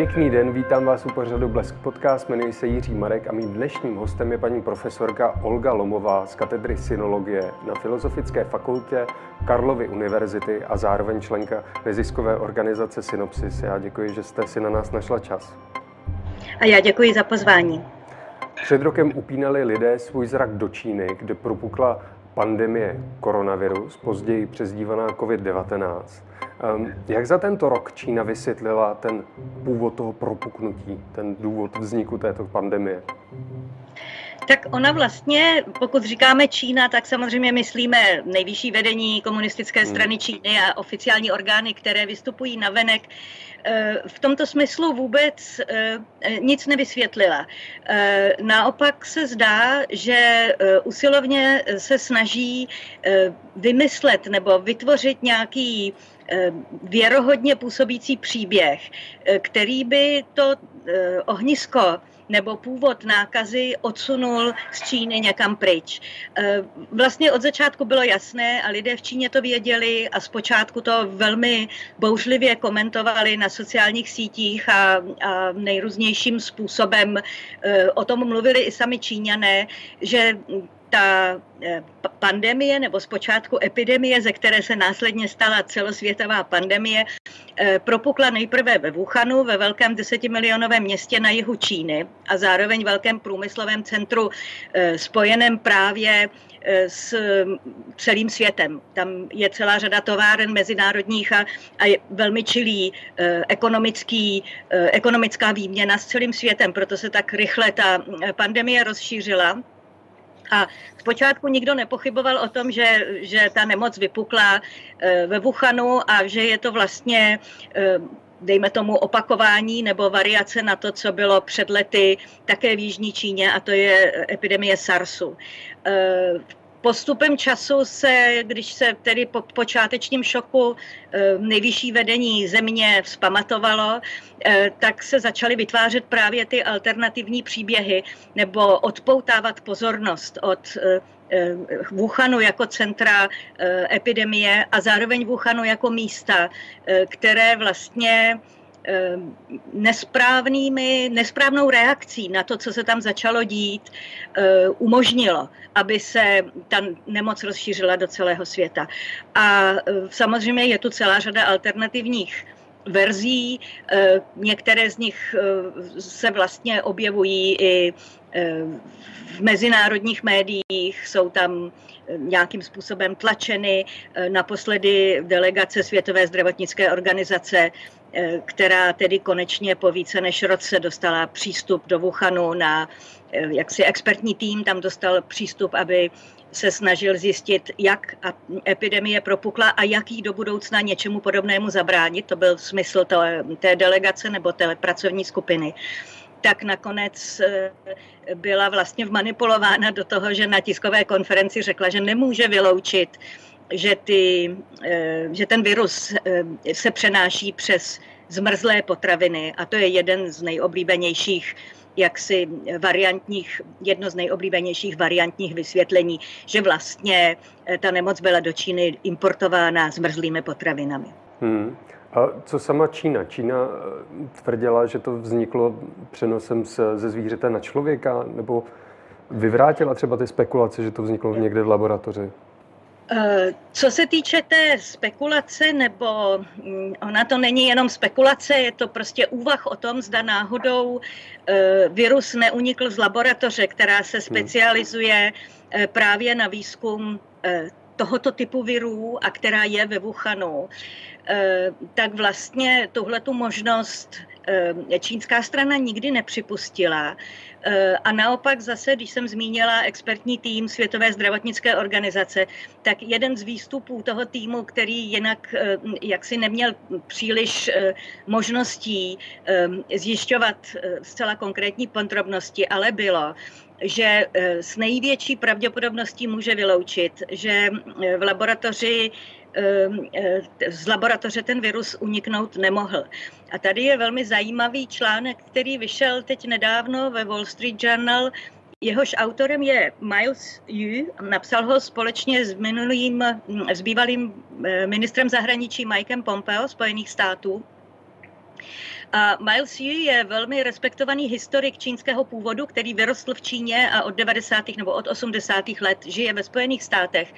Pěkný den, vítám vás u pořadu Blesk Podcast, jmenuji se Jiří Marek a mým dnešním hostem je paní profesorka Olga Lomová z katedry synologie na Filozofické fakultě Karlovy univerzity a zároveň členka neziskové organizace Synopsis. Já děkuji, že jste si na nás našla čas. A já děkuji za pozvání. Před rokem upínali lidé svůj zrak do Číny, kde propukla pandemie koronavirus, později přezdívaná COVID-19. Ehm, jak za tento rok Čína vysvětlila ten původ toho propuknutí, ten důvod vzniku této pandemie? Tak ona vlastně, pokud říkáme Čína, tak samozřejmě myslíme nejvyšší vedení komunistické hmm. strany Číny a oficiální orgány, které vystupují na venek. Eh, v tomto smyslu vůbec eh, nic nevysvětlila. Eh, naopak se zdá, že usilovně se snaží vymyslet nebo vytvořit nějaký věrohodně působící příběh, který by to ohnisko nebo původ nákazy odsunul z Číny někam pryč. E, vlastně od začátku bylo jasné a lidé v Číně to věděli a zpočátku to velmi bouřlivě komentovali na sociálních sítích a, a nejrůznějším způsobem e, o tom mluvili i sami Číňané, že ta eh, pandemie nebo zpočátku epidemie, ze které se následně stala celosvětová pandemie, eh, propukla nejprve ve Wuhanu, ve velkém desetimilionovém městě na jihu Číny a zároveň velkém průmyslovém centru eh, spojeném právě s celým světem. Tam je celá řada továren mezinárodních a, a je velmi čilý ekonomický, ekonomická výměna s celým světem, proto se tak rychle ta pandemie rozšířila. A zpočátku nikdo nepochyboval o tom, že, že ta nemoc vypukla eh, ve Wuhanu a že je to vlastně eh, dejme tomu opakování nebo variace na to, co bylo před lety také v Jižní Číně a to je epidemie SARSu. Eh, Postupem času se, když se tedy po počátečním šoku eh, nejvyšší vedení země vzpamatovalo, eh, tak se začaly vytvářet právě ty alternativní příběhy nebo odpoutávat pozornost od eh, Wuhanu jako centra epidemie a zároveň Wuhanu jako místa, které vlastně nesprávnými, nesprávnou reakcí na to, co se tam začalo dít, eh, umožnilo, aby se ta nemoc rozšířila do celého světa. A eh, samozřejmě je tu celá řada alternativních verzí. Některé z nich se vlastně objevují i v mezinárodních médiích, jsou tam nějakým způsobem tlačeny. Naposledy delegace Světové zdravotnické organizace Eh, která tedy konečně po více než roce dostala přístup do Wuhanu na eh, jaksi expertní tým, tam dostal přístup, aby se snažil zjistit, jak epidemie propukla a jaký do budoucna něčemu podobnému zabránit. To byl smysl té, té delegace nebo té pracovní skupiny tak nakonec eh, byla vlastně vmanipulována do toho, že na tiskové konferenci řekla, že nemůže vyloučit že, ty, eh, že ten virus eh, se přenáší přes zmrzlé potraviny a to je jeden z nejoblíbenějších jaksi variantních, jedno z nejoblíbenějších variantních vysvětlení, že vlastně eh, ta nemoc byla do Číny importována zmrzlými potravinami. Hmm. A co sama Čína? Čína tvrdila, že to vzniklo přenosem ze zvířete na člověka, nebo vyvrátila třeba ty spekulace, že to vzniklo někde v laboratoři? Eh, co se týče té spekulace, nebo mm, ona to není jenom spekulace, je to prostě úvah o tom, zda náhodou eh, virus neunikl z laboratoře, která se hmm. specializuje eh, právě na výzkum tohoto typu virů a která je ve Wuhanu, tak vlastně tuhle tu možnost čínská strana nikdy nepřipustila. Eh, a naopak zase, když jsem zmínila expertní tým Světové zdravotnické organizace, tak jeden z výstupů toho týmu, který jinak eh, jaksi neměl příliš eh, možností zjišťovat zcela konkrétní podrobnosti, ale bylo, že s největší pravděpodobností může vyloučit, že v laboratoři Ehm, eh, z laboratoře ten virus uniknout nemohl. A tady je velmi zajímavý článek, který vyšel teď nedávno ve Wall Street Journal, Jehož autorem je Miles Yu, napsal ho společně s minulým, s bývalým eh, ministrem zahraničí Mikem Pompeo Spojených států. A Miles Yu je velmi respektovaný historik čínského původu, který vyrostl v Číně a od 90. nebo od 80. let žije ve Spojených státech.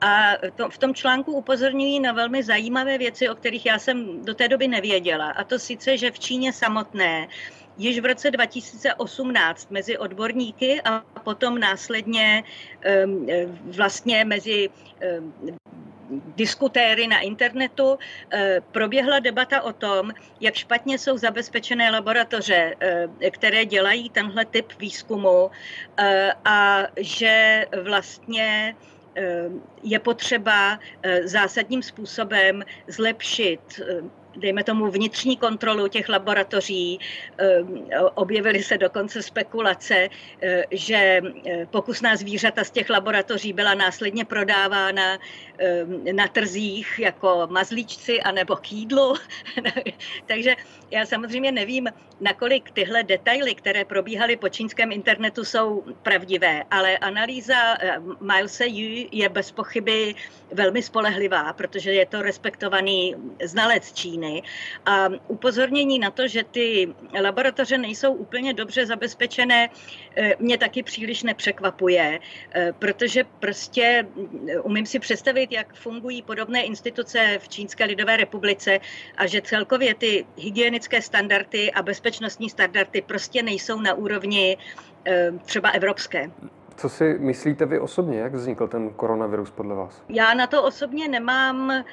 A to, v tom článku upozorňují na velmi zajímavé věci, o kterých já jsem do té doby nevěděla. A to sice, že v Číně samotné již v roce 2018 mezi odborníky a potom následně um, vlastně mezi um, diskutéry na internetu proběhla debata o tom, jak špatně jsou zabezpečené laboratoře, které dělají tenhle typ výzkumu a že vlastně je potřeba zásadním způsobem zlepšit dejme tomu, vnitřní kontrolu těch laboratoří. Ehm, objevily se dokonce spekulace, eh, že eh, pokusná zvířata z těch laboratoří byla následně prodávána ehm, na trzích jako mazlíčci anebo k jídlu. Takže já samozřejmě nevím, nakolik tyhle detaily, které probíhaly po čínském internetu, jsou pravdivé, ale analýza eh, Milese Yu je bez pochyby velmi spolehlivá, protože je to respektovaný znalec Číny. A upozornění na to, že ty laboratoře nejsou úplně dobře zabezpečené, eh, mě taky příliš nepřekvapuje, eh, protože prostě umím si představit, jak fungují podobné instituce v Čínské lidové republice a že celkově ty hygienické standardy a bezpečnostní standardy prostě nejsou na úrovni třeba evropské. Co si myslíte vy osobně, jak vznikl ten koronavirus podle vás? Já na to osobně nemám uh,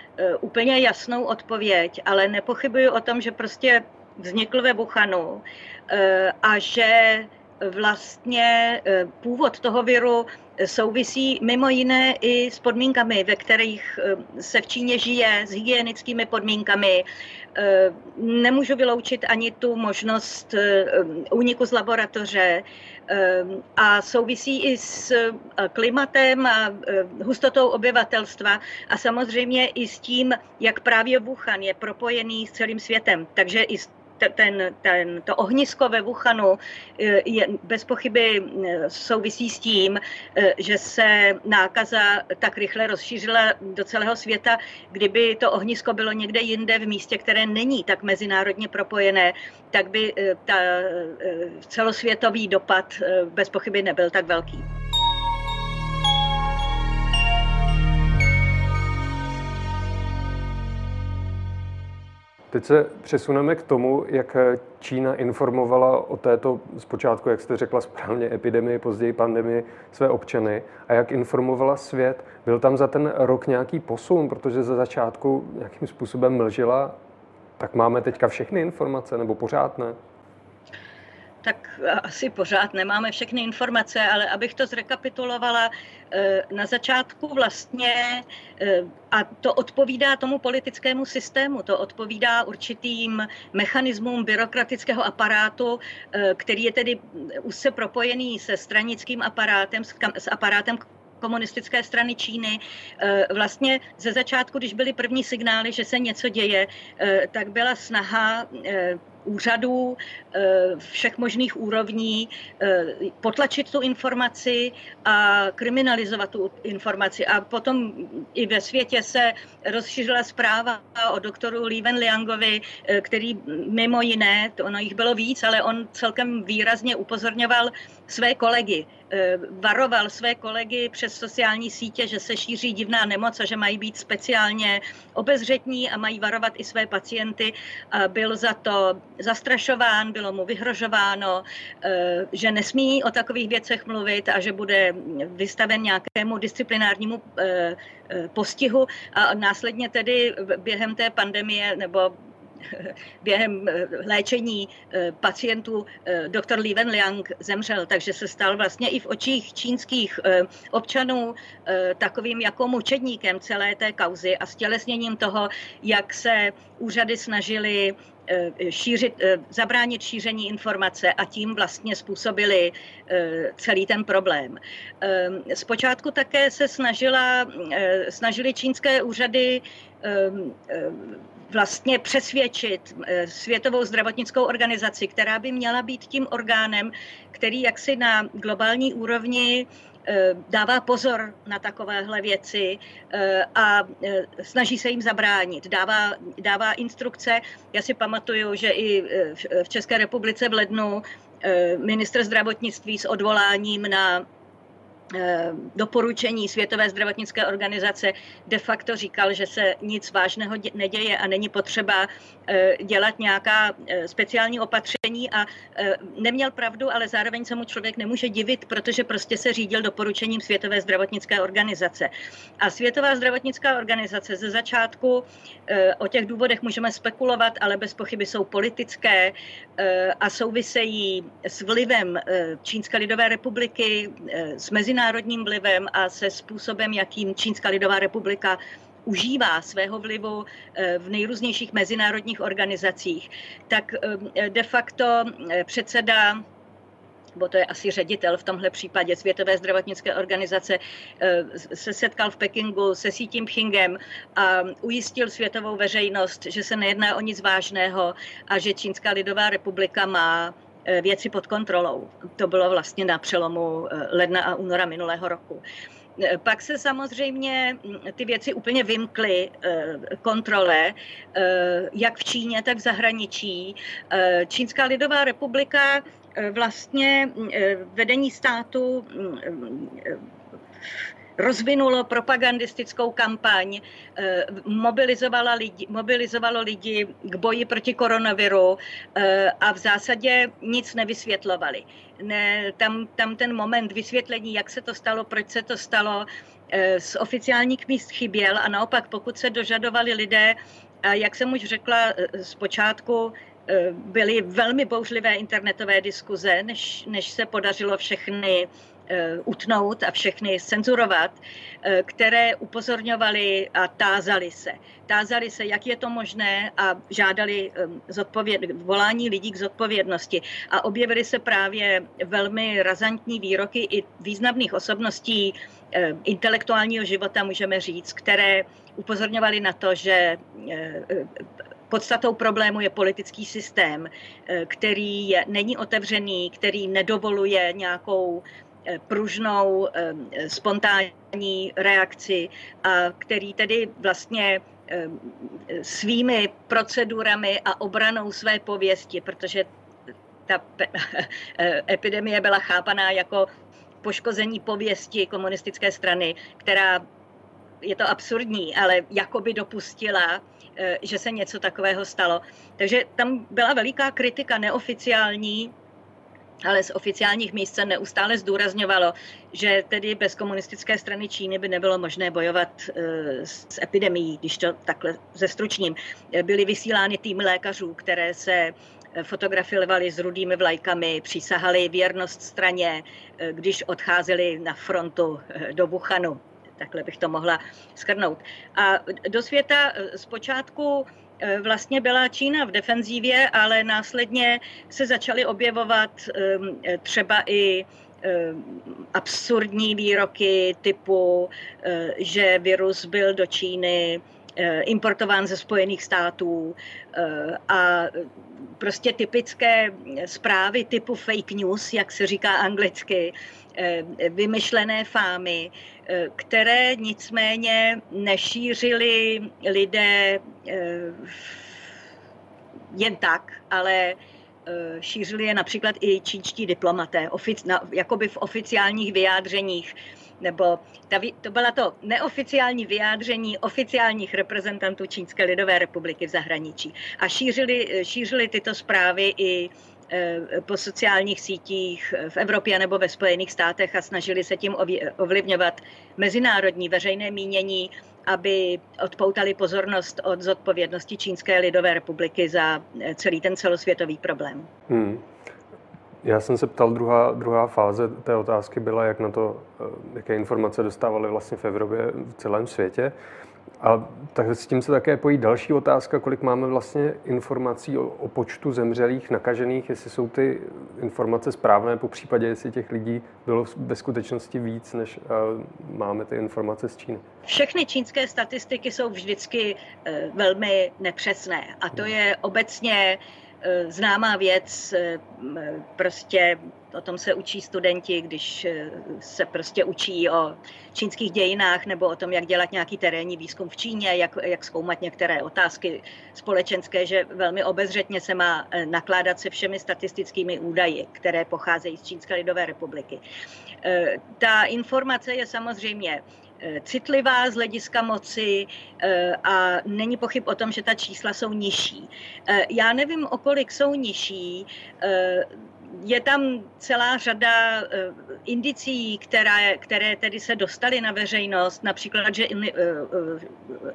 úplně jasnou odpověď, ale nepochybuji o tom, že prostě vznikl ve Wuhanu uh, a že vlastně uh, původ toho viru souvisí mimo jiné i s podmínkami, ve kterých se v Číně žije, s hygienickými podmínkami. Nemůžu vyloučit ani tu možnost úniku z laboratoře. A souvisí i s eh, klimatem a eh, hustotou obyvatelstva a samozřejmě i s tím, jak právě Wuhan je propojený s celým světem. Takže i ten, ten, to ohnisko ve Wuhanu eh, je bez pochyby souvisí s tím, že se nákaza tak rychle rozšířila do celého světa. Kdyby to ohnisko bylo někde jinde v místě, které není tak mezinárodně propojené, tak by ta celosvětový dopad bez pochyby nebyl tak velký. Teď se přesuneme k tomu, jak Čína informovala o této zpočátku, jak jste řekla správně, epidemii, později pandemii své občany a jak informovala svět. Byl tam za ten rok nějaký posun, protože za začátku nějakým způsobem mlžila tak máme teďka všechny informace, nebo pořád ne? Tak asi pořád nemáme všechny informace, ale abych to zrekapitulovala, eh, na začátku vlastně, eh, a to odpovídá tomu politickému systému, to odpovídá určitým mechanismům byrokratického aparátu, eh, který je tedy úzce propojený se stranickým aparátem, s aparátem komunistické strany Číny. Vlastně ze začátku, když byly první signály, že se něco děje, tak byla snaha úřadů všech možných úrovní potlačit tu informaci a kriminalizovat tu informaci. A potom i ve světě se rozšířila zpráva o doktoru Li Wenliangovi, který mimo jiné, to ono jich bylo víc, ale on celkem výrazně upozorňoval své kolegy Eh, varoval své kolegy přes sociální sítě, že se šíří divná nemoc a že mají být speciálně obezřetní a mají varovat i své pacienty. Byl za to zastrašován, bylo mu vyhrožováno, eh, že nesmí o takových věcech mluvit a že bude vystaven nějakému disciplinárnímu eh, postihu a následně tedy během té pandemie nebo během eh, léčení eh, pacientů eh, doktor Li Wenliang zemřel, takže se stal vlastně i v očích čínských občanů takovým jako mučedníkem celé té kauzy a stělesněním toho, jak se úřady snažili šířit, zabránit šíření informace a tím vlastně způsobili celý ten problém. Zpočátku také se snažila, snažili čínské úřady vlastně přesvědčit eh, Světovou zdravotnickou organizaci, která by měla být tím orgánem, který jaksi na globální úrovni dává pozor na takovéhle věci a snaží se jim zabránit. Dává, dává instrukce. Já si pamatuju, že i v České republice v lednu ministr zdravotnictví s odvoláním na Eh, doporučení Světové zdravotnické organizace de facto říkal, že se nic vážného neděje a není potřeba eh, dělat nějaká eh, speciální opatření a neměl pravdu, ale zároveň se mu člověk nemůže divit, protože prostě se řídil doporučením Světové zdravotnické organizace. A Světová zdravotnická organizace ze začátku o těch důvodech můžeme spekulovat, ale bez pochyby jsou politické a souvisejí s vlivem Čínské lidové republiky, s mezinárodní mezinárodním vlivem a se způsobem, jakým Čínská lidová republika užívá svého vlivu eh, v nejrůznějších mezinárodních organizacích, tak eh, de facto eh, předseda bo to je asi ředitel v tomhle případě Světové zdravotnické organizace, se setkal v Pekingu se Xi Jinpingem a ujistil světovou veřejnost, že se nejedná o nic vážného a že Čínská lidová republika má věci pod kontrolou. To bylo vlastně na přelomu ledna a února minulého roku. Eh, pak se samozřejmě hm, ty věci úplně vymkly kontrole, jak v Číně, tak v zahraničí. Čínská lidová republika vlastně hm, vedení státu hm, rozvinulo propagandistickou kampaň, eh, mobilizovalo lidi, mobilizovalo lidi k boji proti koronaviru eh, a v zásadě nic nevysvětlovali. Ne, tam, tam ten moment vysvětlení, jak se to stalo, proč se to stalo, eh, z oficiálních míst chyběl a naopak, pokud se dožadovali lidé, a jak jsem už řekla zpočátku, byly velmi bouřlivé internetové diskuze, než, než se podařilo všechny utnout a všechny cenzurovat, eh, které upozorňovali a tázali se. Tázali se, jak je to možné a žádali eh, zodpověd, volání lidí k zodpovědnosti. A objevily se právě velmi razantní výroky i významných osobností intelektuálního života, můžeme říct, které upozorňovali na to, že Podstatou problému je politický systém, který je, není otevřený, který nedovoluje nějakou Eh, pružnou, eh, spontánní reakci, a který tedy vlastně eh, svými procedurami a obranou své pověsti, protože ta epidemie byla chápaná jako poškození pověsti komunistické strany, která je to absurdní, ale jakoby dopustila, že se něco takového stalo. Takže tam byla veliká kritika neoficiální ale z oficiálních míst se neustále zdůrazňovalo, že tedy bez komunistické strany Číny by nebylo možné bojovat eh, s epidemií, když to takhle zestručním. Byly vysílány týmy lékařů, které se eh, fotografovali s rudými vlajkami, přísahali věrnost straně, eh, když odcházeli na frontu do Wuhanu. Takhle bych to mohla skrnout. A do světa zpočátku vlastně byla Čína v defenzívě, ale následně se začaly objevovat ehm, třeba i absurdní výroky typu, že virus byl do Číny importován ze Spojených států a prostě typické zprávy typu fake news, jak se říká anglicky, vymyšlené fámy, které nicméně nešířili lidé eh, jen tak, ale eh, šířili je například i čínští diplomaté, jakoby v oficiálních vyjádřeních, nebo to byla to neoficiální vyjádření oficiálních reprezentantů Čínské lidové republiky v zahraničí. A šířili, šířili tyto zprávy i Eh, po sociálních sítích v Evropě nebo ve Spojených státech a snažili se tím ovlivňovat mezinárodní veřejné mínění, aby odpoutali pozornost od zodpovědnosti Čínské lidové republiky za eh, celý ten celosvětový problém. Hmm. Já jsem se ptal, druhá, druhá fáze té otázky byla, jak na to, eh, jaké informace dostávali vlastně v Evropě, v celém světě. A tak s tím se také pojí další otázka, kolik máme vlastně informací o, o počtu zemřelých, nakažených, jestli jsou ty informace správné, po případě, jestli těch lidí bylo ve skutečnosti víc, než uh, máme ty informace z Číny. Všechny čínské statistiky jsou vždycky uh, velmi nepřesné a to je obecně uh, známá věc, prostě O tom se učí studenti, když se prostě učí o čínských dějinách nebo o tom, jak dělat nějaký terénní výzkum v Číně, jak, jak zkoumat některé otázky společenské, že velmi obezřetně se má nakládat se všemi statistickými údaji, které pocházejí z Čínské lidové republiky. Ta informace je samozřejmě Eh, citlivá z hlediska moci eh, a není pochyb o tom, že ta čísla jsou nižší. Eh, já nevím, o kolik jsou nižší, je tam celá řada indicí, které, které tedy se dostaly na veřejnost, například, že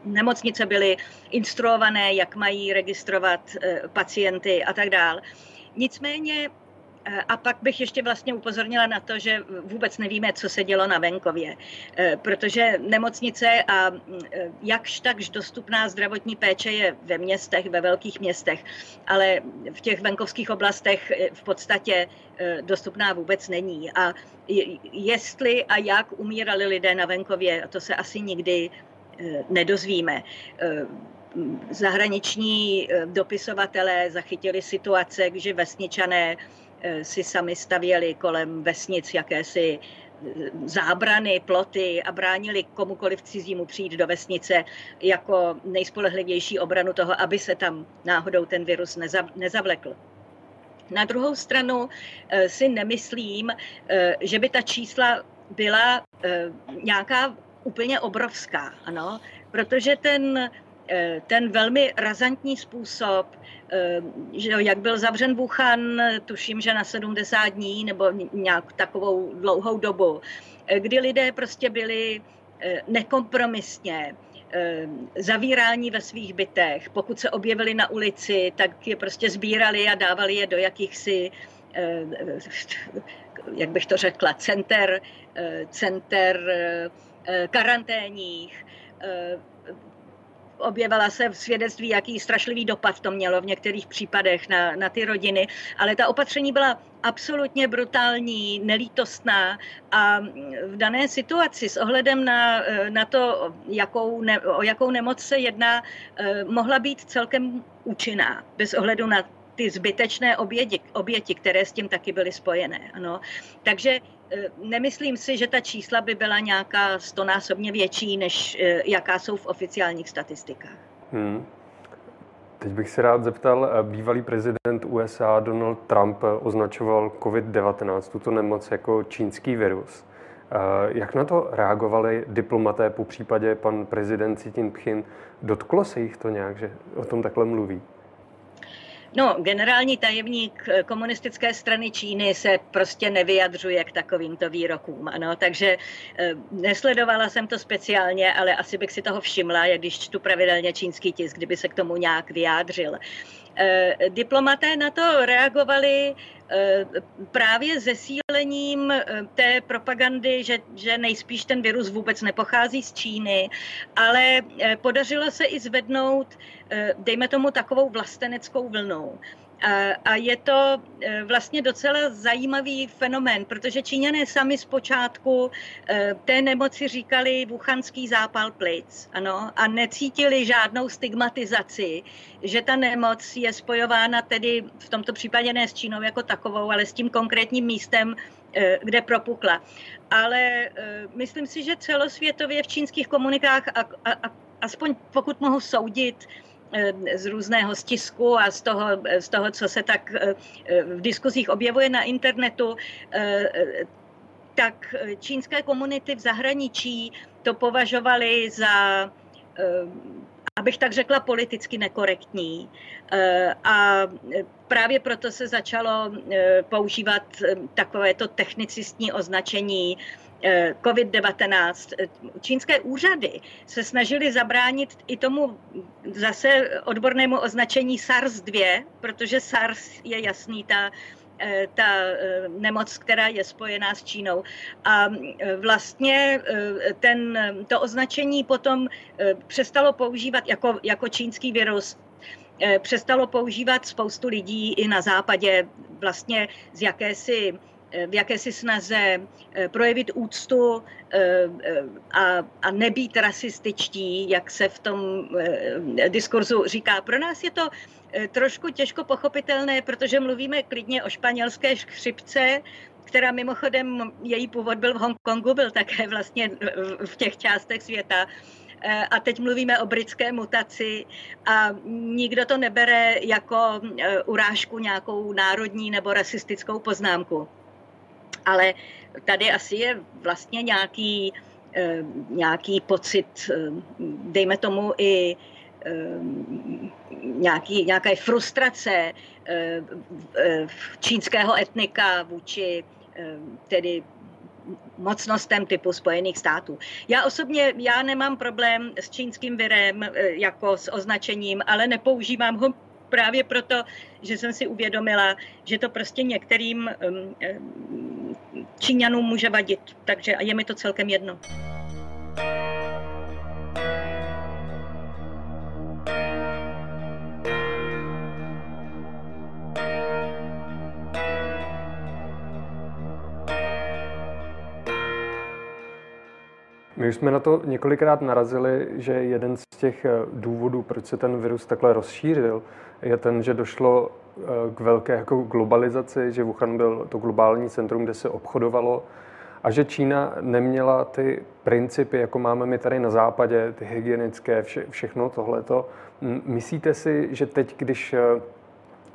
nemocnice byly instruované, jak mají registrovat pacienty a tak dále. Nicméně Eh, a pak bych ještě vlastně upozornila na to, že vůbec nevíme, co se dělo na venkově, eh, protože nemocnice a eh, jakž takž dostupná zdravotní péče je ve městech, ve velkých městech, ale v těch venkovských oblastech v podstatě dostupná vůbec není. A jestli a jak umírali lidé na venkově, to se asi nikdy nedozvíme zahraniční dopisovatelé zachytili situace, že vesničané Eh, si sami stavěli kolem vesnic jakési eh, zábrany, ploty a bránili komukoliv cizímu přijít do vesnice jako nejspolehlivější obranu toho, aby se tam náhodou ten virus nezavlekl. Na druhou stranu eh, si nemyslím, že by ta čísla byla nějaká úplně obrovská, ano, protože ten Eh, ten velmi razantní způsob, eh, že jak byl zavřen Wuhan, tuším, že na 70 dní nebo nějak takovou dlouhou dobu, eh, kdy lidé prostě byli nekompromisně zavírání ve svých bytech. Pokud se objevili na ulici, tak je prostě sbírali a dávali je do jakýchsi jak bych to řekla, center, center karanténních objevila se v svědectví, jaký strašlivý dopad to mělo v některých případech na, na ty rodiny, ale ta opatření byla absolutně brutální, nelítostná a v dané situaci s ohledem na, na to, jakou ne, o jakou nemoc se jedná, eh, mohla být celkem účinná, bez ohledu na ty zbytečné oběti, oběti, které s tím taky byly spojené. Ano. Takže Eh, nemyslím si, že ta čísla by byla nějaká stonásobně větší, než eh, jaká jsou v oficiálních statistikách. Hmm. Teď bych se rád zeptal, eh, bývalý prezident USA Donald Trump označoval COVID-19, tuto nemoc, jako čínský virus. Jak na to reagovali diplomaté, po případě pan prezident Xi Jinping? Dotklo se jich to nějak, že o tom takhle mluví? No, generální tajemník eh, komunistické strany Číny se prostě nevyjadřuje k takovýmto výrokům, ano, takže eh, nesledovala jsem to speciálně, ale asi bych si toho všimla, jak když čtu pravidelně čínský tisk, kdyby se k tomu nějak vyjádřil. Eh, diplomaté na to reagovali právě zesílením eh, té propagandy, že, že nejspíš ten virus vůbec nepochází z Číny, ale podařilo se i zvednout, dejme tomu, takovou vlasteneckou vlnou. A je to e, vlastně docela zajímavý fenomén, protože Číňané sami zpočátku e, té nemoci říkali wuchanský zápal plic, ano, a necítili žádnou stigmatizaci, že ta nemoc je spojována tedy v tomto případě ne s Čínou jako takovou, ale s tím konkrétním místem, e, kde propukla. Ale myslím si, že celosvětově v čínských komunikách, a, a, aspoň pokud mohu soudit, z různého stisku a z toho, z toho, co se tak eh, v diskuzích objevuje na internetu, eh, tak čínské komunity v zahraničí to považovali za, abych tak řekla, politicky nekorektní. A právě proto se začalo používat takovéto technicistní označení Eh, COVID-19. Čínské úřady se snažily zabránit i tomu zase odbornému označení SARS-2, protože SARS je jasný, ta eh, ta eh, nemoc, která je spojená s Čínou. A vlastně ten, to označení potom přestalo používat jako, jako čínský virus přestalo používat spoustu lidí i na západě vlastně z jakési v jakési snaze eh, projevit úctu eh, a, a nebýt rasističtí, jak se v tom eh, diskurzu říká. Pro nás je to trošku těžko pochopitelné, protože mluvíme klidně o španělské chřipce, která mimochodem, její původ byl v Hongkongu, byl také vlastně v těch částech světa, Eh, a teď mluvíme o britské mutaci a nikdo to nebere jako eh, urážku nějakou národní nebo rasistickou poznámku. Ale tady asi je vlastně nějaký, eh, nějaký pocit, dejme tomu i nějaký, nějaké frustrace čínského etnika vůči tedy mocnostem typu Spojených států. Já osobně já nemám problém s čínským virem eh, jako s označením, ale nepoužívám ho právě proto, že jsem si uvědomila, že to prostě některým um, um, Číňanům může vadit. Takže je mi to celkem jedno. My už jsme na to několikrát narazili, že jeden z těch eh, důvodů, proč se ten virus takhle rozšířil, je ten, že došlo eh, k velké jako globalizaci, že Wuhan byl to globální centrum, kde se obchodovalo a že Čína neměla ty principy, jako máme my tady na západě, ty hygienické, vše, všechno tohleto. Myslíte si, že teď, když eh,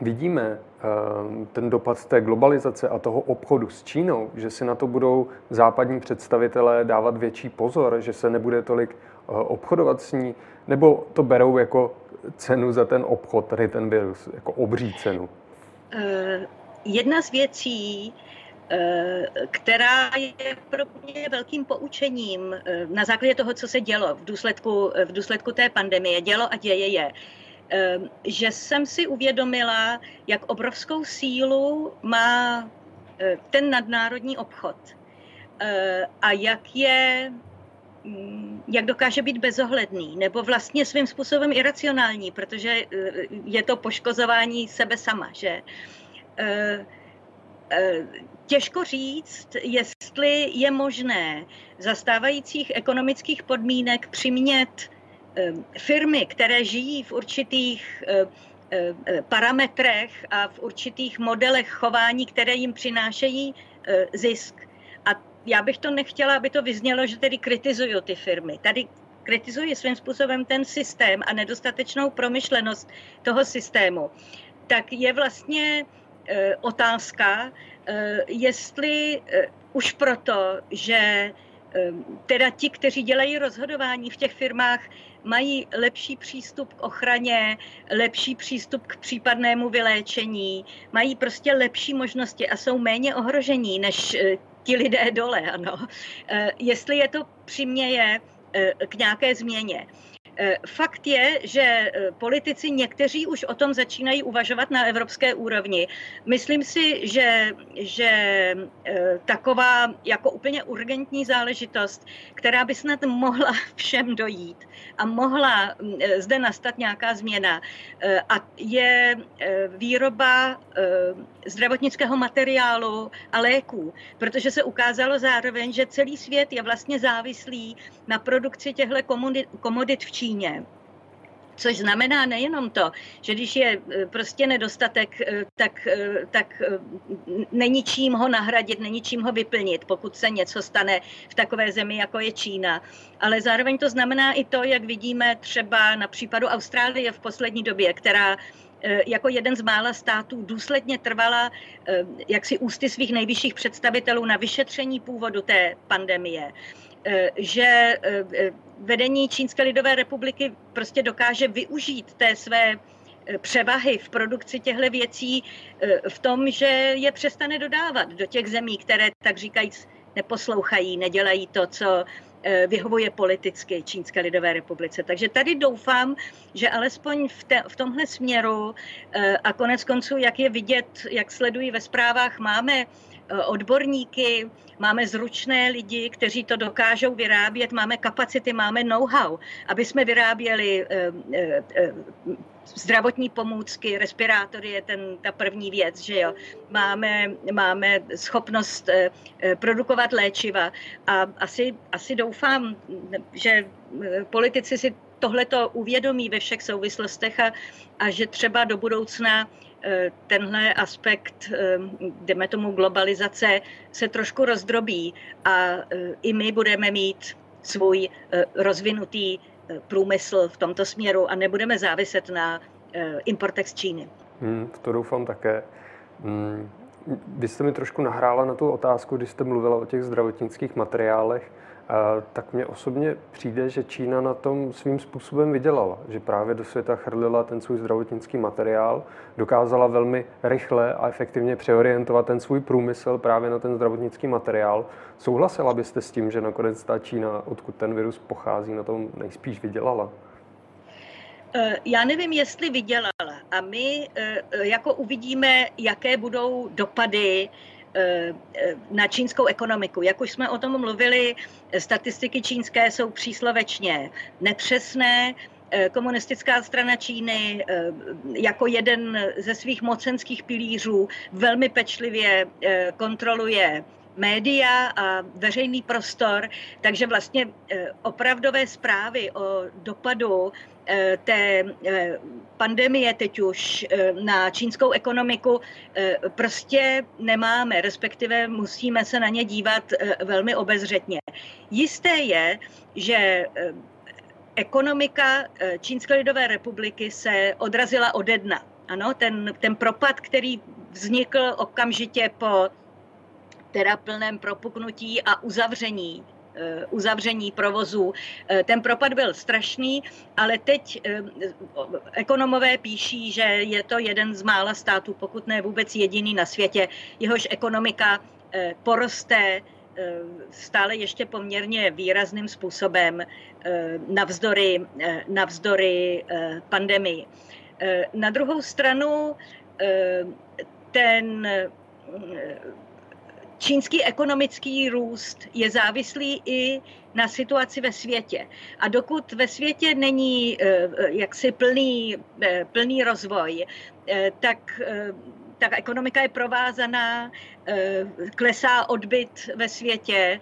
vidíme eh, ten dopad té globalizace a toho obchodu s Čínou, že si na to budou západní představitelé dávat větší pozor, že se nebude tolik eh, obchodovat s ní, nebo to berou jako cenu za ten obchod, tady ten virus, jako obří cenu? Uh, jedna z věcí, která je pro mě velkým poučením na základě toho, co se dělo v důsledku, v důsledku té pandemie, dělo a děje je, Ehm, že jsem si uvědomila, jak obrovskou sílu má eh, ten nadnárodní obchod. Eh, a jak je mm, jak dokáže být bezohledný, nebo vlastně svým způsobem iracionální, protože eh, je to poškozování sebe sama, že? Těžko říct, jestli je možné za stávajících ekonomických podmínek přimět Ehm, firmy, které žijí v určitých ehm, ehm, parametrech a v určitých modelech chování, které jim přinášejí zisk. A já bych to nechtěla, aby to vyznělo, že tedy kritizuju ty firmy. Tady kritizuji svým způsobem ten systém a nedostatečnou promyšlenost toho systému. Tak je vlastně otázka, jestli už proto, že teda ti, kteří dělají rozhodování v těch firmách, mají lepší přístup k ochraně, lepší přístup k případnému vyléčení, mají prostě lepší možnosti a jsou méně ohrožení než eh, ti lidé dole. Ano. Eh, jestli je to přiměje eh, k nějaké změně. Eh, fakt je, že eh, politici někteří už o tom začínají uvažovat na evropské úrovni. Myslím si, že, že eh, taková jako úplně urgentní záležitost, která by snad mohla všem dojít a mohla zde nastat nějaká změna, a je výroba zdravotnického materiálu a léků, protože se ukázalo zároveň, že celý svět je vlastně závislý na produkci těchto komodit v Číně. Což znamená nejenom to, že když je e, prostě nedostatek, e, tak, e, tak není čím ho nahradit, není čím ho vyplnit, pokud se něco stane v takové zemi, jako je Čína. Ale zároveň to znamená i to, jak vidíme třeba na případu Austrálie v poslední době, která jako jeden z mála států důsledně trvala jaksi ústy svých nejvyšších představitelů na vyšetření původu té pandemie. Eh, že eh, vedení Čínské lidové republiky prostě dokáže využít té své eh, převahy v produkci těchto věcí v tom, že je přestane dodávat do těch zemí, které tak říkajíc neposlouchají, nedělají to, co vyhovuje politicky Čínské lidové republice. Takže tady doufám, že alespoň v, te, v tomhle směru a konec konců, jak je vidět, jak sledují ve zprávách, máme odborníky, máme zručné lidi, kteří to dokážou vyrábět, máme kapacity, máme know-how, aby jsme vyráběli eh, eh, zdravotní pomůcky, respirátory je ten, ta první věc, že jo. Máme, máme schopnost produkovat léčiva a asi, asi doufám, že politici si tohle to uvědomí ve všech souvislostech a, a že třeba do budoucna tenhle aspekt, jdeme tomu globalizace, se trošku rozdrobí a i my budeme mít svůj rozvinutý průmysl v tomto směru a nebudeme záviset na importech z Číny. Hmm, to doufám také. Hmm, vy jste mi trošku nahrála na tu otázku, když jste mluvila o těch zdravotnických materiálech, tak mně osobně přijde, že Čína na tom svým způsobem vydělala, že právě do světa chrlila ten svůj zdravotnický materiál, dokázala velmi rychle a efektivně přeorientovat ten svůj průmysl právě na ten zdravotnický materiál. Souhlasila byste s tím, že nakonec ta Čína, odkud ten virus pochází, na tom nejspíš vydělala? Eh, já nevím, jestli vydělala. A my eh, jako uvidíme, jaké budou dopady eh, na čínskou ekonomiku. Jak už jsme o tom mluvili, statistiky čínské jsou příslovečně nepřesné. Komunistická strana Číny jako jeden ze svých mocenských pilířů velmi pečlivě kontroluje média a veřejný prostor, takže vlastně opravdové zprávy o dopadu Eh, té eh, pandemie teď už eh, na čínskou ekonomiku prostě nemáme, respektive musíme se na ně dívat velmi obezřetně. Jisté je, že ekonomika Čínské lidové republiky se odrazila ode dna. Ano, ten, ten propad, který vznikl okamžitě po teda plném propuknutí a uzavření Eh, uzavření provozu. Eh, ten propad byl strašný, ale teď eh, ekonomové píší, že je to jeden z mála států, pokud ne vůbec jediný na světě, jehož ekonomika poroste stále ještě poměrně výrazným způsobem navzdory, navzdory pandemii. Na druhou stranu ten čínský ekonomický růst je závislý i na situaci ve světě. A dokud ve světě není eh, jaksi plný, eh, plný rozvoj, eh, tak ta ekonomika je provázaná, klesá odbyt ve světě.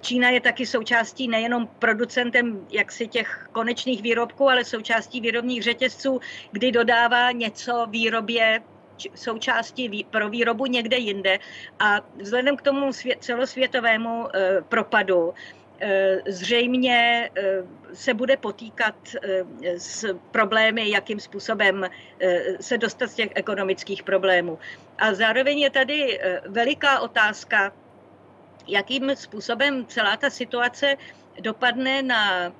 Čína je taky součástí nejenom producentem jaksi těch konečných výrobků, ale součástí výrobních řetězců, kdy dodává něco výrobě součástí pro výrobu někde jinde a vzhledem k tomu celosvětovému eh, propadu eh, zřejmě eh, se bude potýkat s problémy, jakým způsobem se dostat z těch ekonomických problémů. A zároveň je tady veliká otázka, jakým způsobem celá ta situace dopadne na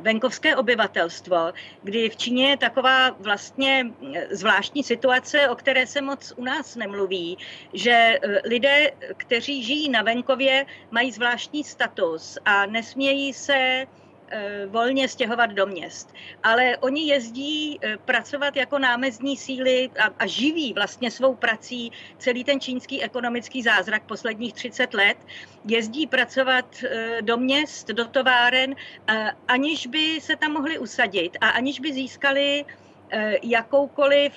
venkovské obyvatelstvo, kdy v Číně je taková vlastně eh, zvláštní situace, o které se moc u nás nemluví, že eh, lidé, kteří žijí na venkově, mají zvláštní status a nesmějí se Eh, volně stěhovat do měst. Ale oni jezdí eh, pracovat jako námezní síly a, a živí vlastně svou prací celý ten čínský ekonomický zázrak posledních 30 let. Jezdí pracovat eh, do měst, do továren, aniž by se tam mohli usadit a aniž by získali jakoukoliv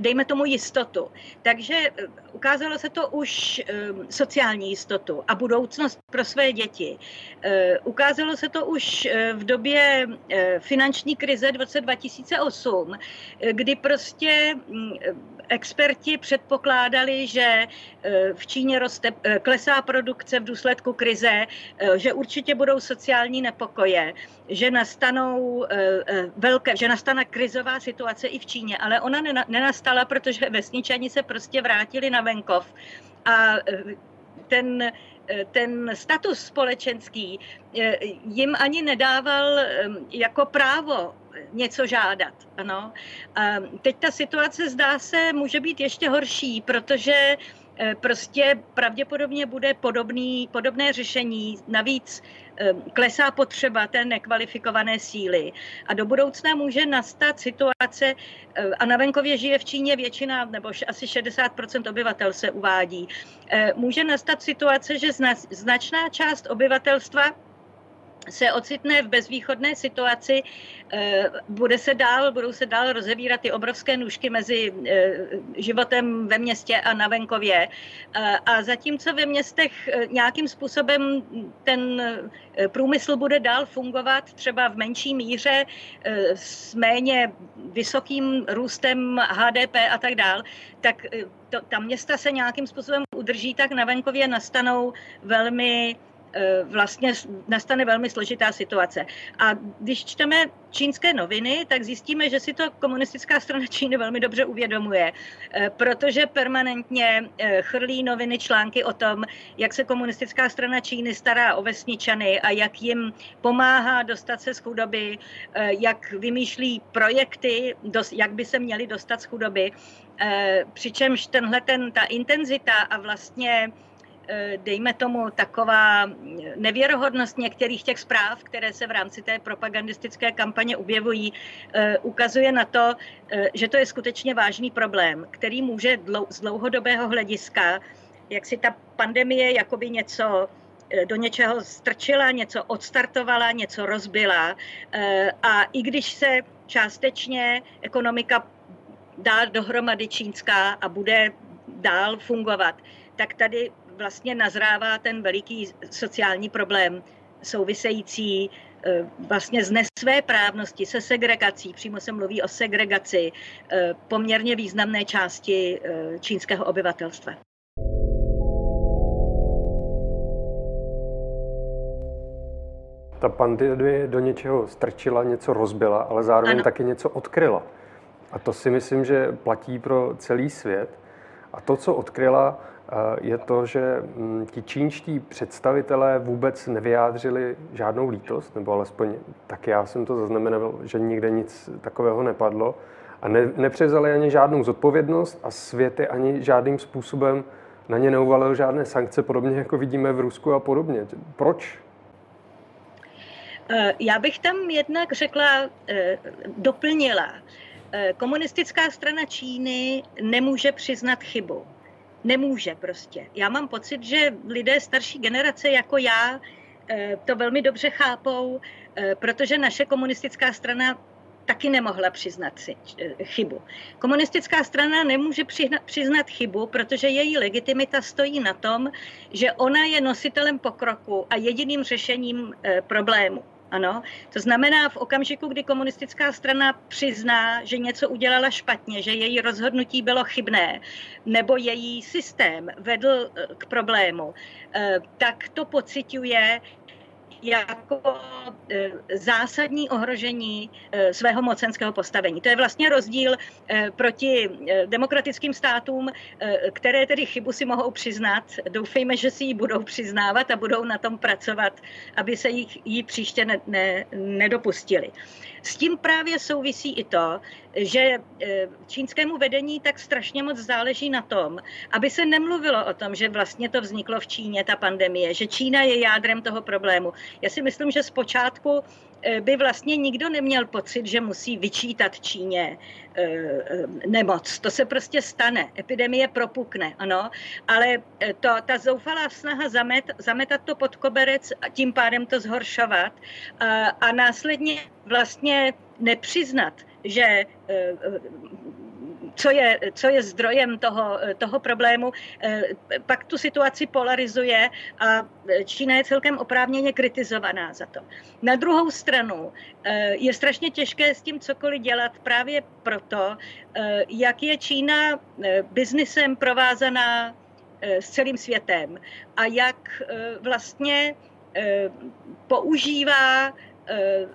dejme tomu jistotu. Takže eh, ukázalo se to už ehm, sociální jistotu a budoucnost pro své děti. Eh, ukázalo se to už eh, v době finanční krize v roce 2008, kdy prostě mm, experti předpokládali, že v Číně roste, klesá produkce v důsledku krize, že určitě budou sociální nepokoje, že nastanou velké, že nastane krizová situace i v Číně, ale ona nenastala nastala, protože vesničani se prostě vrátili na venkov a e, ten, e, ten status společenský e, jim ani nedával jako právo něco žádat. Ano. A teď ta situace zdá se může být ještě horší, protože prostě pravděpodobně bude podobný, podobné řešení. Navíc klesá potřeba té nekvalifikované síly. A do budoucna může nastat situace, ehm, a na venkově žije v Číně většina, nebo asi 60% obyvatel se uvádí, ehm, může nastat situace, že značná část obyvatelstva se ocitne v bezvýchodné situaci, eh, bude se dál, budou se dál rozevírat ty obrovské nůžky mezi eh, životem ve městě a na venkově. Eh, a zatímco ve městech nějakým způsobem ten průmysl bude dál fungovat třeba v menší míře s méně vysokým růstem HDP a tak dál, tak to, ta města se nějakým způsobem udrží, tak na venkově nastanou velmi vlastně nastane velmi složitá situace. A když čteme čínské noviny, tak zjistíme, že si to komunistická strana Číny velmi dobře uvědomuje, eh, protože permanentně eh, chrlí noviny články o tom, jak se komunistická strana Číny stará o vesničany a jak jim pomáhá dostat se z chudoby, jak vymýšlí projekty, jak by se měli dostat z chudoby. Přičemž tenhle ten, ta intenzita a vlastně Eh, dejme tomu, taková nevěrohodnost některých těch zpráv, které se v rámci té propagandistické kampaně objevují, eh, ukazuje na to, eh, že to je skutečně vážný problém, který může z dlouhodobého hlediska, jak si ta pandemie jakoby něco do něčeho strčila, něco odstartovala, něco rozbila. A i když se částečně ekonomika dá dohromady čínská a bude dál fungovat, tak tady vlastně nazrává ten veliký sociální problém související eh, vlastně z nesvé právnosti se segregací, přímo se mluví o segregaci eh, poměrně významné části eh, čínského obyvatelstva. Ta pandemie do něčeho strčila, něco rozbila, ale zároveň ano. taky něco odkryla. A to si myslím, že platí pro celý svět. A to, co odkryla, je to, že mm, ti čínští představitelé vůbec nevyjádřili žádnou lítost, nebo alespoň tak já jsem to zaznamenal, že nikde nic takového nepadlo a ne, nepřevzali ani žádnou zodpovědnost a světy ani žádným způsobem na ně neuvalil žádné sankce, podobně jako vidíme v Rusku a podobně. Proč? Eh, já bych tam jednak řekla, eh, doplnila. Eh, komunistická strana Číny nemůže přiznat chybu nemůže prostě. Já mám pocit, že lidé starší generace jako já eh, to velmi dobře chápou, eh, protože naše komunistická strana taky nemohla přiznat si eh, chybu. Komunistická strana nemůže přiznat chybu, protože její legitimita stojí na tom, že ona je nositelem pokroku a jediným řešením problému. Ano, to znamená v okamžiku, kdy komunistická strana přizná, že něco udělala špatně, že její rozhodnutí bylo chybné, nebo její systém vedl eh, k problému, eh, tak to pociťuje jako e, zásadní ohrožení e, svého mocenského postavení. To je vlastně rozdíl e, proti demokratickým státům, které tedy chybu si mohou přiznat. Doufejme, že si ji budou přiznávat a budou na tom pracovat, aby se jí příště ne, ne, nedopustili. S tím právě souvisí i to, že e, čínskému vedení tak strašně moc záleží na tom, aby se nemluvilo o tom, že vlastně to vzniklo v Číně, ta pandemie, že Čína je jádrem toho problému. Já si myslím, že zpočátku by vlastně nikdo neměl pocit, že musí vyčítat Číně e, nemoc. To se prostě stane. Epidemie propukne, ano, ale to, ta zoufalá snaha zamet, zametat to pod koberec a tím pádem to zhoršovat a, a následně vlastně nepřiznat, že co je, co je zdrojem toho, toho problému, eh, pak tu situaci polarizuje a Čína je celkem oprávněně kritizovaná za to. Na druhou stranu je strašně těžké s tím cokoliv dělat právě proto, jak je Čína biznisem provázaná s celým světem a jak vlastně používá Eh,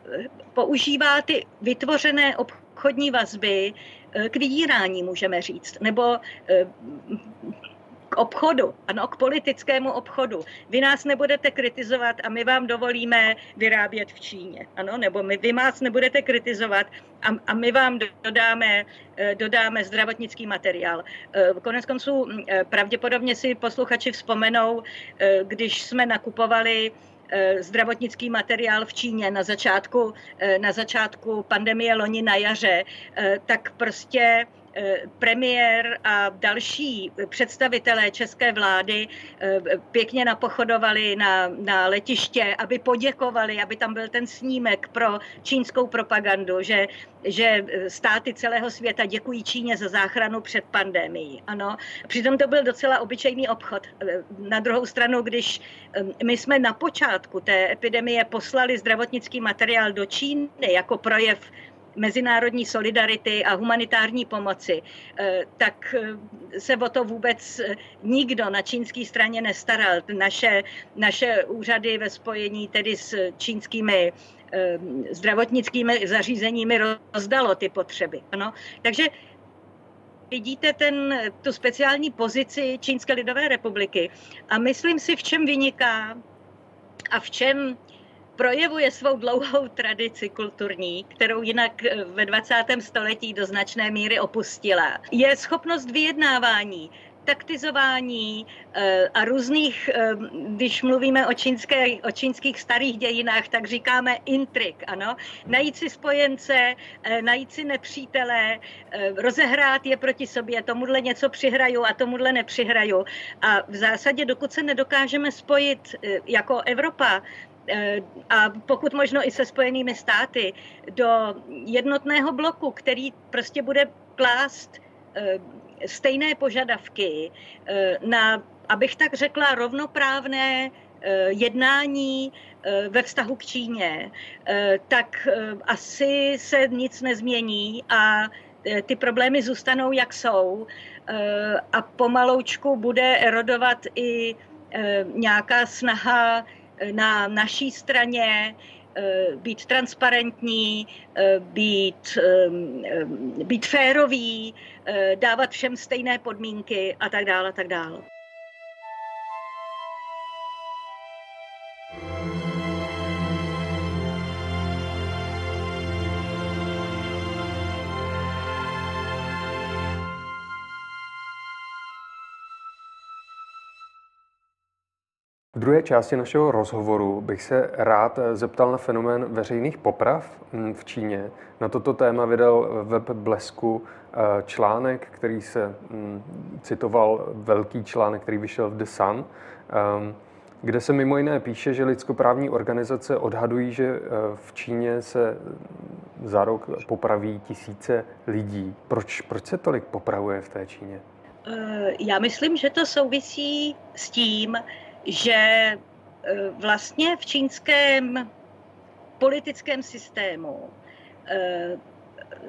používá ty vytvořené obchodní vazby eh, k vydírání, můžeme říct, nebo eh, k obchodu, ano, k politickému obchodu. Vy nás nebudete kritizovat a my vám dovolíme vyrábět v Číně, ano, nebo my, vy nás nebudete kritizovat a, a my vám dodáme, dodáme zdravotnický materiál. Konec konců pravděpodobně si posluchači vzpomenou, když jsme nakupovali Eh, zdravotnický materiál v Číně na začátku, eh, na začátku pandemie loni na jaře, eh, tak prostě Eh, premiér a další představitelé české vlády eh, pěkně napochodovali na, na letiště, aby poděkovali, aby tam byl ten snímek pro čínskou propagandu, že, že státy celého světa děkují Číně za záchranu před pandemií. Ano. Přitom to byl docela obyčejný obchod. Eh, na druhou stranu, když my jsme na počátku té epidemie poslali zdravotnický materiál do Číny jako projev mezinárodní solidarity a humanitární pomoci, eh, tak eh, se o to vůbec eh, nikdo na čínské straně nestaral. Naše, naše úřady ve spojení tedy s čínskými zdravotnickými zařízeními rozdalo ty potřeby. Ano. Takže vidíte ten, tu speciální pozici Čínské lidové republiky a myslím si, v čem vyniká a v čem projevuje svou dlouhou tradici kulturní, kterou jinak eh, ve 20. století do značné míry opustila. Je schopnost vyjednávání, taktizování eh, a různých, eh, když mluvíme o, čínské, o čínských starých dějinách, tak říkáme intrik, ano. Najít si spojence, najít si nepřítele, rozehrát je proti sobě, tomuhle něco přihraju a tomuhle nepřihraju. A v zásadě, dokud se nedokážeme spojit jako Evropa, a pokud možno i se spojenými státy do jednotného bloku, který prostě bude klást eh, stejné požadavky eh, na, abych tak řekla, rovnoprávné jednání ve vztahu k Číně, tak asi se nic nezmění a ty problémy zůstanou, jak jsou a pomaloučku bude erodovat i nějaká snaha na naší straně eh, být transparentní, eh, být, eh, být férový, dávat všem stejné podmínky a tak dále, a tak dále. Druhé části našeho rozhovoru bych se rád zeptal na fenomén veřejných poprav hm, v Číně. Na toto téma vydal web Blesku eh, článek, který se hm, citoval velký článek, který vyšel v The Sun, ehm, kde se mimo jiné píše, že lidskoprávní organizace odhadují, že eh, v Číně se za rok popraví tisíce lidí. Proč, proč se tolik popravuje v té Číně? Eh, já myslím, že to souvisí s tím, že e, vlastně v čínském politickém systému e,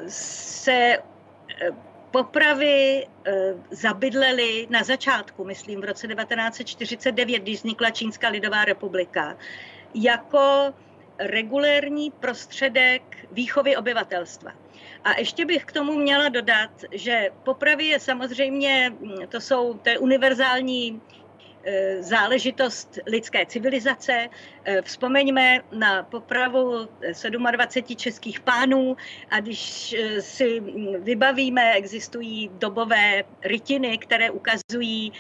se e, popravy zabydlely na začátku, myslím v roce 1949, když vznikla Čínská lidová republika, jako regulérní prostředek výchovy obyvatelstva. A ještě bych k tomu měla dodat, že popravy je samozřejmě, to jsou, to je univerzální Eh, záležitost lidské civilizace. Eh, vzpomeňme na popravu 27 českých pánů a když eh, si vybavíme, existují dobové rytiny, které ukazují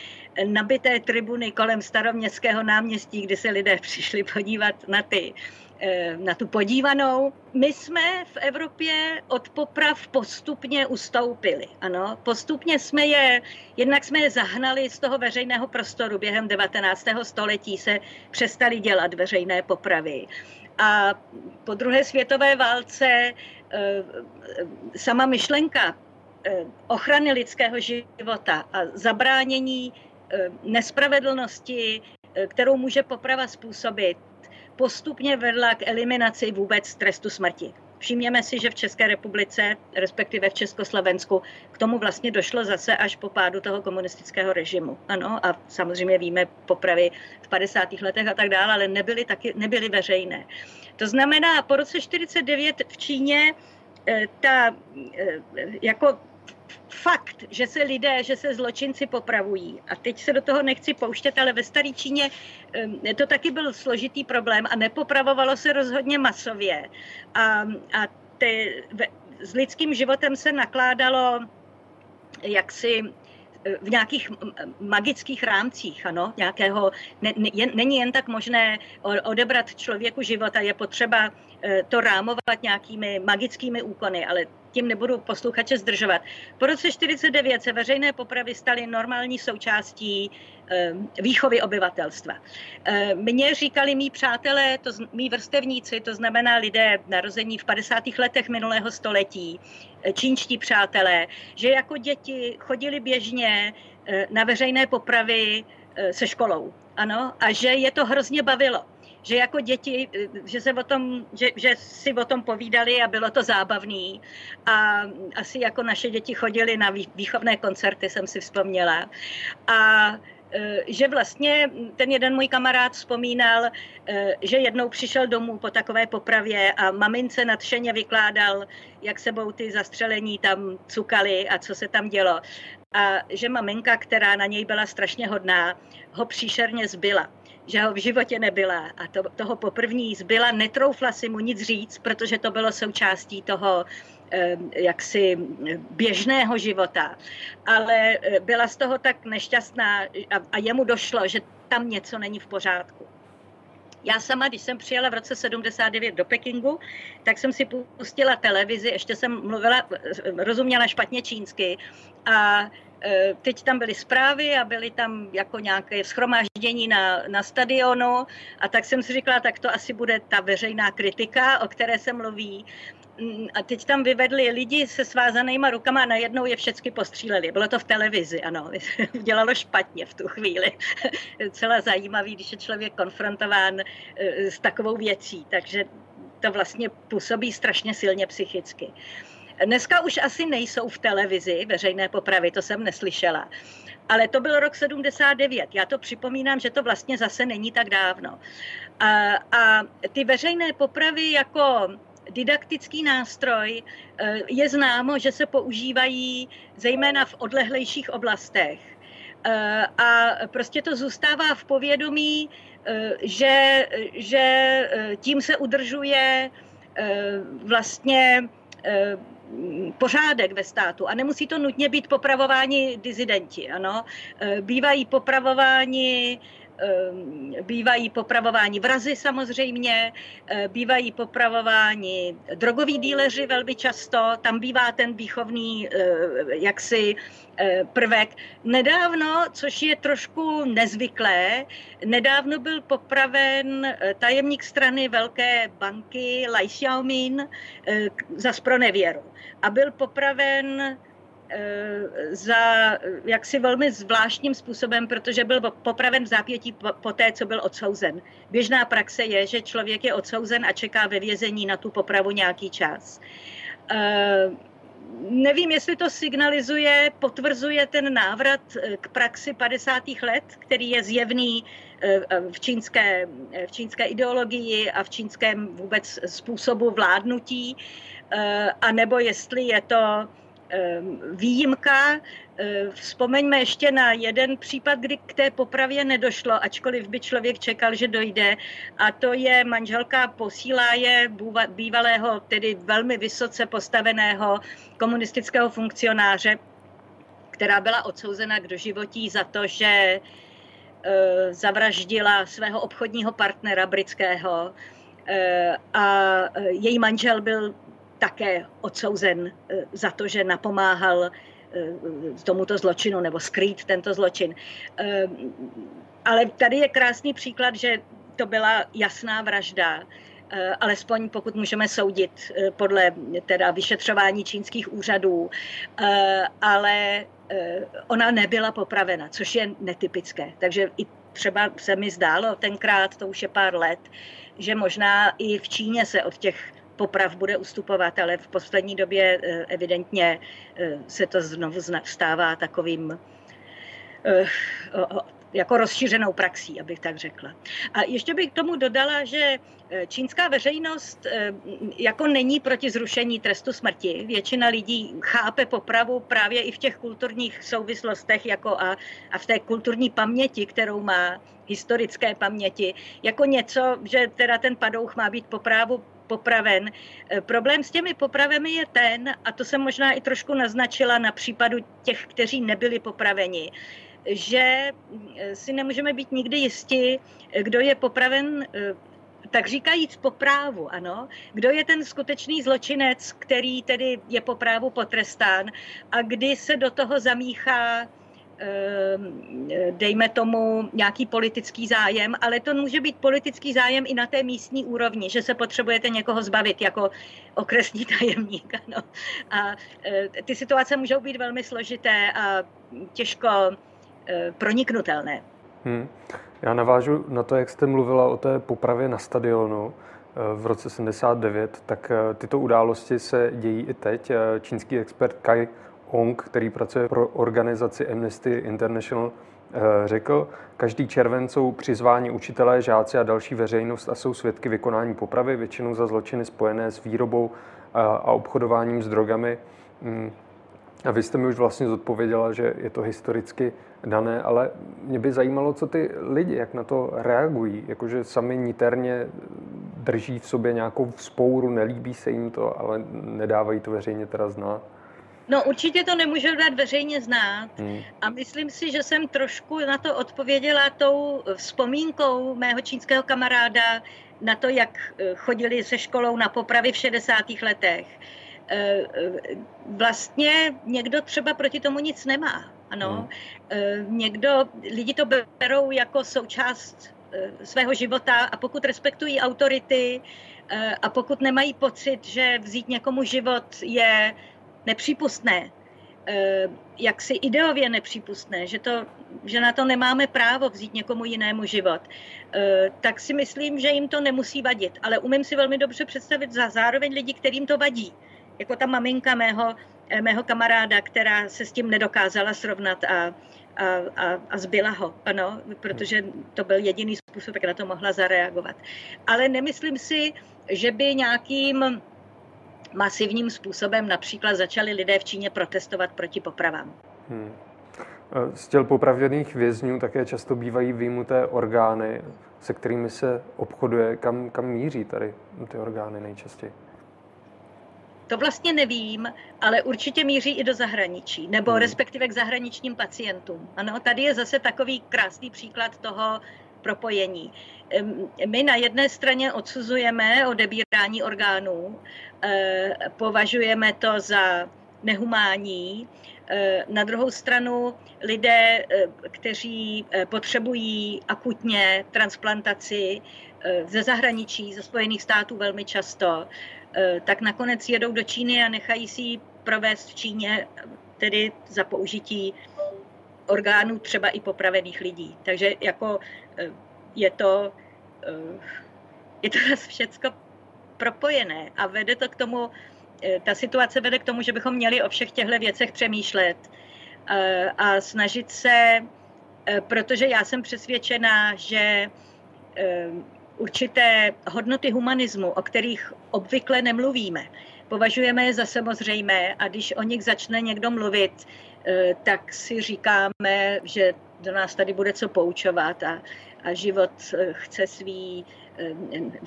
nabité tribuny kolem staroměstského náměstí, kde se lidé přišli podívat na ty Eh, na tu podívanou. My jsme v Evropě od poprav postupně ustoupili. Ano, postupně jsme je, jednak jsme je zahnali z toho veřejného prostoru. Během 19. století se přestali dělat veřejné popravy. A po druhé světové válce eh, sama myšlenka eh, ochrany lidského života a zabránění nespravedlnosti, kterou může poprava způsobit, postupně vedla k eliminaci vůbec trestu smrti. Všimněme si, že v České republice, respektive v Československu, k tomu vlastně došlo zase až po pádu toho komunistického režimu. Ano, a samozřejmě víme popravy v 50. letech a tak dále, ale nebyly, taky, nebyly veřejné. To znamená, po roce 49 v Číně eh, ta eh, jako fakt, že se lidé, že se zločinci popravují. A teď se do toho nechci pouštět, ale ve staré Číně to taky byl složitý problém a nepopravovalo se rozhodně masově. A, a te, s lidským životem se nakládalo jaksi e, v nějakých magických rámcích, ano, nějakého, ne, ne, není jen tak možné odebrat člověku života, je potřeba e, to rámovat nějakými magickými úkony, ale tím nebudu posluchače zdržovat. Po roce 49 se veřejné popravy staly normální součástí eh, výchovy obyvatelstva. Eh, mně říkali mý přátelé, to, mý vrstevníci, to znamená lidé narození v 50. letech minulého století, eh, čínští přátelé, že jako děti chodili běžně na veřejné popravy se školou. Ano, a že je to hrozně bavilo že jako děti, že, se o tom, že, že si o tom povídali a bylo to zábavný. A asi jako naše děti chodili na výchovné koncerty, jsem si vzpomněla. A e, že vlastně ten jeden můj kamarád vzpomínal, e, že jednou přišel domů po takové popravě a mamince nadšeně vykládal, jak sebou ty zastřelení tam cukali a co se tam dělo. A že maminka, která na něj byla strašně hodná, ho příšerně zbyla že ho v životě nebyla a to, toho poprvní zbyla, netroufla si mu nic říct, protože to bylo součástí toho eh, jaksi běžného života. Ale eh, byla z toho tak nešťastná a, a jemu došlo, že tam něco není v pořádku. Já sama, když jsem přijela v roce 79 do Pekingu, tak jsem si pustila televizi, ještě jsem mluvila, rozuměla špatně čínsky a Eh, teď tam byly zprávy a byly tam jako nějaké schromáždění na, na stadionu a tak jsem si říkala, tak to asi bude ta veřejná kritika, o které se mluví. Mm, a teď tam vyvedli lidi se svázanýma rukama a najednou je všechny postříleli. Bylo to v televizi, ano. Dělalo špatně v tu chvíli. Celá zajímavý, když je člověk konfrontován eh, s takovou věcí. Takže to vlastně působí strašně silně psychicky. Dneska už asi nejsou v televizi veřejné popravy, to jsem neslyšela. Ale to byl rok 79. Já to připomínám, že to vlastně zase není tak dávno. A, a ty veřejné popravy jako didaktický nástroj eh, je známo, že se používají zejména v odlehlejších oblastech. Eh, a prostě to zůstává v povědomí, eh, že, že tím se udržuje vlastně pořádek ve státu a nemusí to nutně být popravováni dizidenti. Ano? E, bývají popravováni bývají popravováni vrazy samozřejmě, eh, bývají popravováni drogoví díleři velmi často, tam bývá ten výchovný eh, jaksi eh, prvek. Nedávno, což je trošku nezvyklé, nedávno byl popraven tajemník strany velké banky Lai Xiaomin za spronevěru a byl popraven za jaksi velmi zvláštním způsobem, protože byl popraven v zápětí po té, co byl odsouzen. Běžná praxe je, že člověk je odsouzen a čeká ve vězení na tu popravu nějaký čas. Eh, nevím, jestli to signalizuje, potvrzuje ten návrat eh, k praxi 50. let, který je zjevný v čínské, v čínské ideologii a v čínském vůbec způsobu vládnutí, a nebo jestli je to výjimka. Ehm, vzpomeňme ještě na jeden případ, kdy k té popravě nedošlo, ačkoliv by člověk čekal, že dojde. A to je manželka posíláje bývalého, tedy velmi vysoce postaveného komunistického funkcionáře, která byla odsouzena k doživotí za to, že ehm, zavraždila svého obchodního partnera britského a její manžel byl také odsouzen eh, za to, že napomáhal eh, tomuto zločinu nebo skrýt tento zločin. Eh, ale tady je krásný příklad, že to byla jasná vražda, alespoň pokud můžeme soudit podle teda vyšetřování čínských úřadů, ale ona nebyla popravena, což je netypické. Takže i třeba se mi zdálo tenkrát, to už je pár let, že možná i v Číně se od těch poprav bude ustupovat, ale v poslední době eh, evidentně eh, se to znovu stává takovým eh, jako rozšířenou praxí, abych tak řekla. A ještě bych k tomu dodala, že čínská veřejnost jako není proti zrušení trestu smrti. Většina lidí chápe popravu právě i v těch kulturních souvislostech jako a, a v té kulturní paměti, kterou má historické paměti, jako něco, že teda ten padouch má být poprávu popraven. Eh, problém s těmi popravemi je ten, a to jsem možná i trošku naznačila na případu těch, kteří nebyli popraveni, že eh, si nemůžeme být nikdy jisti, kdo je popraven tak říkajíc po právu, ano. Kdo je ten skutečný zločinec, který tedy je po právu potrestán a kdy se do toho zamíchá dejme tomu, nějaký politický zájem, ale to může být politický zájem i na té místní úrovni, že se potřebujete někoho zbavit jako okresní tajemník. Ano. A e, ty situace můžou být velmi složité a těžko e, proniknutelné. Hmm. Já navážu na to, jak jste mluvila o té popravě na stadionu e, v roce 79, tak tyto události se dějí i teď. Čínský expert Kai Ong, který pracuje pro organizaci Amnesty International, eh, řekl, každý červen jsou přizváni učitelé, žáci a další veřejnost a jsou svědky vykonání popravy, většinou za zločiny spojené s výrobou eh, a obchodováním s drogami. Mm. A vy jste mi už vlastně zodpověděla, že je to historicky dané, ale mě by zajímalo, co ty lidi, jak na to reagují. Jakože sami niterně drží v sobě nějakou spouru, nelíbí se jim to, ale nedávají to veřejně teda znát. No určitě to nemůžu dát veřejně znát hmm. a myslím si, že jsem trošku na to odpověděla tou vzpomínkou mého čínského kamaráda na to, jak eh, chodili se školou na popravy v 60. letech. Eh, eh, vlastně někdo třeba proti tomu nic nemá. Ano, hmm. někdo, lidi to berou jako součást svého života a pokud respektují autority a pokud nemají pocit, že vzít někomu život je nepřípustné, eh, jaksi ideově nepřípustné, že, to, že na to nemáme právo vzít někomu jinému život, eh, tak si myslím, že jim to nemusí vadit. Ale umím si velmi dobře představit za zároveň lidi, kterým to vadí. Jako ta maminka mého, eh, mého kamaráda, která se s tím nedokázala srovnat a, a, a, a zbyla ho, ano, protože to byl jediný způsob, jak na to mohla zareagovat. Ale nemyslím si, že by nějakým masivním způsobem například začali lidé v Číně protestovat proti popravám. Hmm. Z těl popravených vězňů také často bývají výjimuté orgány, se kterými se obchoduje. Kam, kam míří tady ty orgány nejčastěji? To vlastně nevím, ale určitě míří i do zahraničí, nebo hmm. respektive k zahraničním pacientům. Ano, tady je zase takový krásný příklad toho propojení. My na jedné straně odsuzujeme odebírání orgánů, eh, považujeme to za nehumání, eh, na druhou stranu lidé, eh, kteří potřebují akutně transplantaci ze zahraničí, ze Spojených států velmi často, tak nakonec jedou do Číny a nechají si ji provést v Číně, tedy za použití orgánů třeba i popravených lidí. Takže jako je to, eh, je to všecko propojené a vede to k tomu, eh, ta situace vede k tomu, že bychom měli o všech těchto věcech přemýšlet eh, a snažit se, protože já jsem přesvědčená, že určité hodnoty humanismu, o kterých obvykle nemluvíme, považujeme je za samozřejmé a když o nich začne někdo mluvit, tak si říkáme, že do nás tady bude co poučovat a a život eh, chce svý, eh,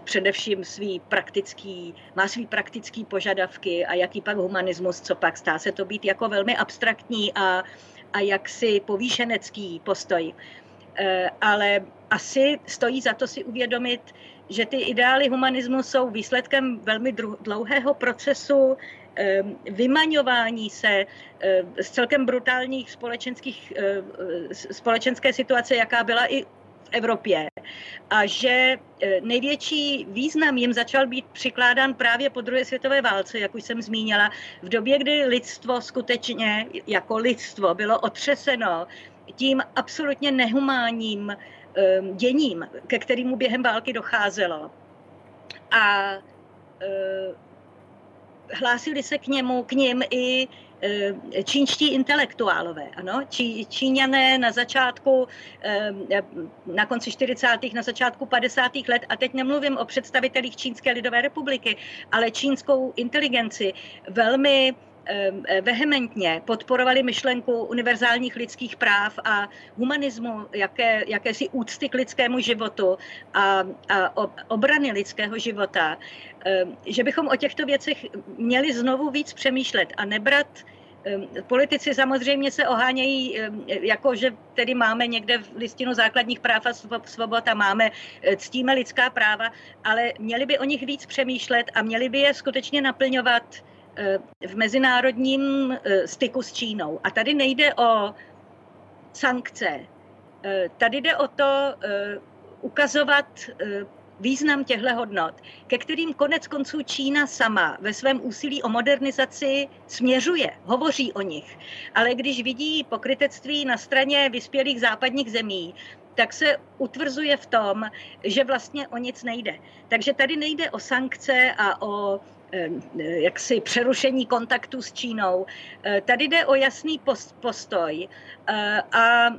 především svý praktický, má svý praktický požadavky a jaký pak humanismus, co pak stá se to být jako velmi abstraktní a, a jaksi povýšenecký postoj. Eh, ale asi stojí za to si uvědomit, že ty ideály humanismu jsou výsledkem velmi dlouhého procesu vymaňování se z celkem brutálních společenských, společenské situace, jaká byla i Evropě a že největší význam jim začal být přikládán právě po druhé světové válce, jak už jsem zmínila, v době, kdy lidstvo skutečně jako lidstvo bylo otřeseno tím absolutně nehumánním děním, ke kterému během války docházelo. A hlásili se k němu, k ním i Eh, čínští intelektuálové. Ano? Čí, Číňané na začátku, eh, na konci 40. na začátku 50. let, a teď nemluvím o představitelích Čínské lidové republiky, ale čínskou inteligenci velmi vehementně podporovali myšlenku univerzálních lidských práv a humanismu, jaké, jakési úcty k lidskému životu a, a obrany lidského života, že bychom o těchto věcech měli znovu víc přemýšlet a nebrat Politici samozřejmě se ohánějí, jako že tedy máme někde v listinu základních práv a svobod a máme, e, ctíme lidská práva, ale měli by o nich víc přemýšlet a měli by je skutečně naplňovat v mezinárodním e, styku s Čínou. A tady nejde o sankce. Tady jde o to ukazovat význam těchto hodnot, ke kterým konec konců Čína sama ve svém úsilí o modernizaci směřuje, hovoří o nich. Ale když vidí pokrytectví na straně vyspělých západních zemí, tak se utvrzuje v tom, že vlastně o nic nejde. Takže tady nejde o sankce a o eh, jaksi přerušení kontaktu s Čínou. Eh, tady jde o jasný postoj eh, a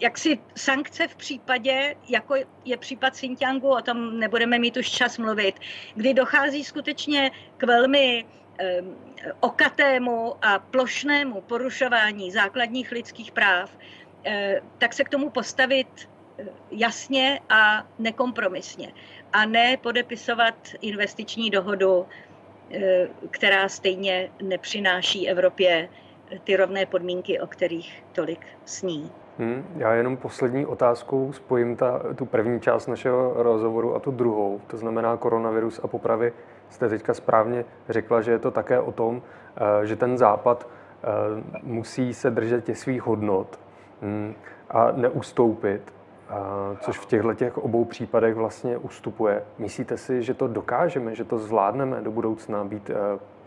jaksi sankce v případě, jako je případ Xinjiangu, o tom nebudeme mít už čas mluvit, kdy dochází skutečně k velmi okatému a plošnému porušování základních lidských práv, tak se k tomu postavit jasně a nekompromisně. A ne podepisovat investiční dohodu, eh, která stejně nepřináší Evropě ty rovné podmínky, o kterých tolik sní. Hmm, já jenom poslední otázkou spojím ta, tu první část našeho rozhovoru a tu druhou, to znamená koronavirus a popravy. Jste teďka správně řekla, že je to také o tom, eh, že ten západ eh, musí se držet těch svých hodnot hmm, a neustoupit, což v těchto těch obou případech vlastně ustupuje. Myslíte si, že to dokážeme, že to zvládneme do budoucna být eh,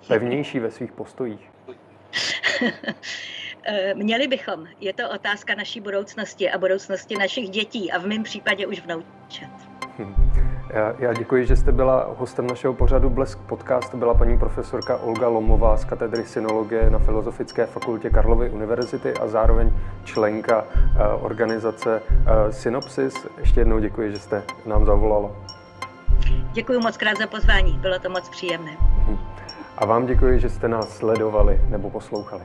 pevnější ve svých postojích? Měli bychom. Je to otázka naší budoucnosti a budoucnosti našich dětí a v mém případě už vnoučat. Hm. Já, já děkuji, že jste byla hostem našeho pořadu Blesk podcast. To byla paní profesorka Olga Lomová z katedry synologie na Filozofické fakultě Karlovy univerzity a zároveň členka uh, organizace uh, Synopsis. Ještě jednou děkuji, že jste nám zavolala. Děkuji moc krát za pozvání, bylo to moc příjemné. Hm. A vám děkuji, že jste nás sledovali nebo poslouchali.